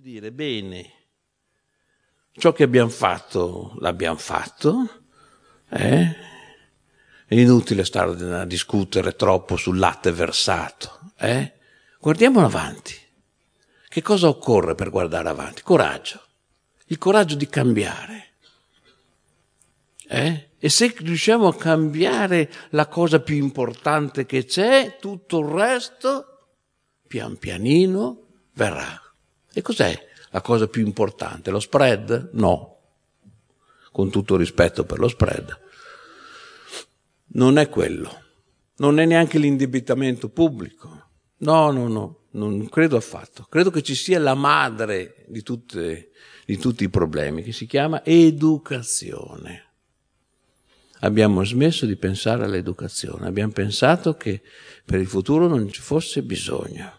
di dire bene, ciò che abbiamo fatto l'abbiamo fatto, eh? è inutile stare a discutere troppo sul latte versato, eh? guardiamo avanti. Che cosa occorre per guardare avanti? Coraggio, il coraggio di cambiare. Eh? E se riusciamo a cambiare la cosa più importante che c'è, tutto il resto, pian pianino, verrà. E cos'è la cosa più importante? Lo spread? No. Con tutto rispetto per lo spread. Non è quello. Non è neanche l'indebitamento pubblico. No, no, no, non credo affatto. Credo che ci sia la madre di, tutte, di tutti i problemi, che si chiama educazione abbiamo smesso di pensare all'educazione, abbiamo pensato che per il futuro non ci fosse bisogno.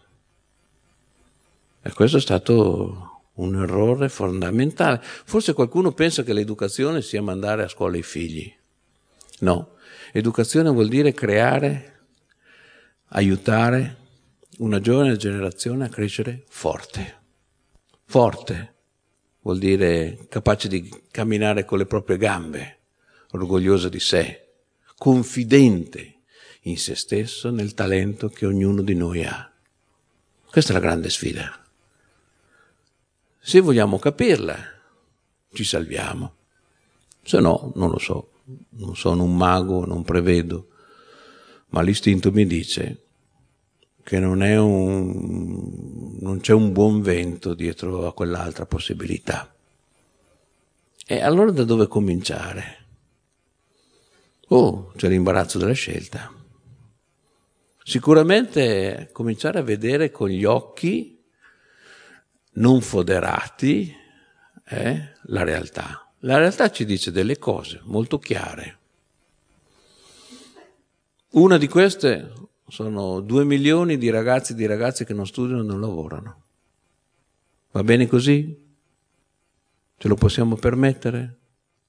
E questo è stato un errore fondamentale. Forse qualcuno pensa che l'educazione sia mandare a scuola i figli. No, educazione vuol dire creare, aiutare una giovane generazione a crescere forte. Forte vuol dire capace di camminare con le proprie gambe, orgoglioso di sé, confidente in se stesso, nel talento che ognuno di noi ha. Questa è la grande sfida. Se vogliamo capirla, ci salviamo. Se no, non lo so, non sono un mago, non prevedo, ma l'istinto mi dice che non, un, non c'è un buon vento dietro a quell'altra possibilità. E allora da dove cominciare? Oh, c'è l'imbarazzo della scelta. Sicuramente cominciare a vedere con gli occhi non foderati eh, la realtà. La realtà ci dice delle cose molto chiare. Una di queste sono due milioni di ragazzi e di ragazze che non studiano e non lavorano. Va bene così? Ce lo possiamo permettere?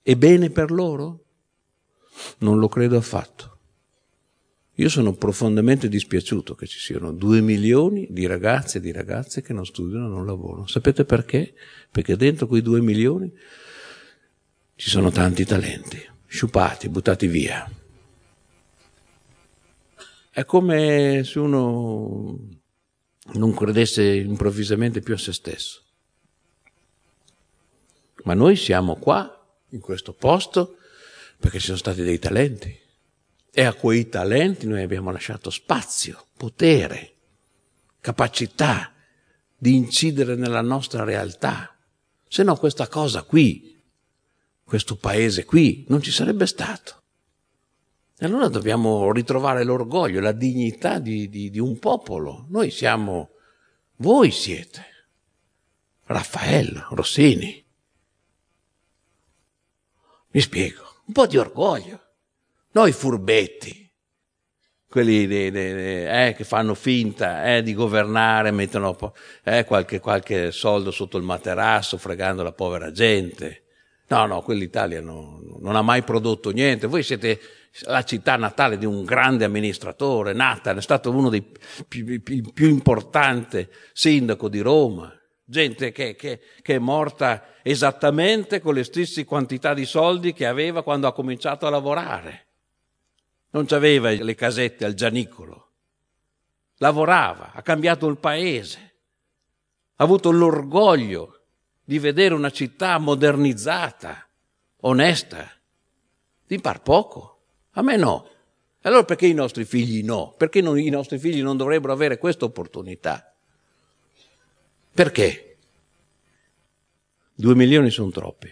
È bene per loro? Non lo credo affatto. Io sono profondamente dispiaciuto che ci siano due milioni di ragazze e di ragazze che non studiano e non lavorano. Sapete perché? Perché dentro quei due milioni ci sono tanti talenti, sciupati, buttati via. È come se uno non credesse improvvisamente più a se stesso. Ma noi siamo qua, in questo posto, perché ci sono stati dei talenti. E a quei talenti noi abbiamo lasciato spazio, potere, capacità di incidere nella nostra realtà. Se no questa cosa qui, questo paese qui, non ci sarebbe stato. E allora dobbiamo ritrovare l'orgoglio, la dignità di, di, di un popolo. Noi siamo, voi siete, Raffaello, Rossini. Mi spiego un po' di orgoglio. Noi furbetti, quelli de, de, de, eh, che fanno finta eh, di governare, mettono eh, qualche, qualche, soldo sotto il materasso, fregando la povera gente. No, no, quell'Italia no, non ha mai prodotto niente. Voi siete la città natale di un grande amministratore, Nathan, è stato uno dei più, più, più importanti sindaco di Roma gente che, che, che, è morta esattamente con le stesse quantità di soldi che aveva quando ha cominciato a lavorare. Non aveva le casette al gianicolo, lavorava, ha cambiato il paese, ha avuto l'orgoglio di vedere una città modernizzata, onesta. Ti par poco? A me no. Allora perché i nostri figli no? Perché non, i nostri figli non dovrebbero avere questa opportunità? Perché? Due milioni sono troppi.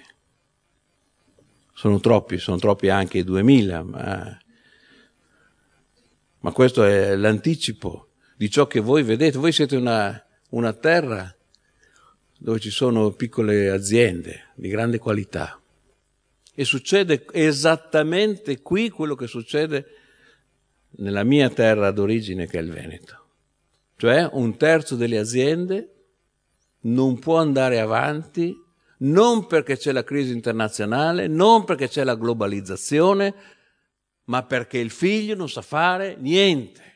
Sono troppi, sono troppi anche i duemila, ma, ma questo è l'anticipo di ciò che voi vedete. Voi siete una, una terra dove ci sono piccole aziende di grande qualità. E succede esattamente qui quello che succede nella mia terra d'origine che è il Veneto. Cioè un terzo delle aziende non può andare avanti non perché c'è la crisi internazionale, non perché c'è la globalizzazione, ma perché il figlio non sa fare niente.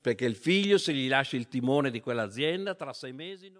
Perché il figlio, se gli lascia il timone di quell'azienda, tra sei mesi... Non...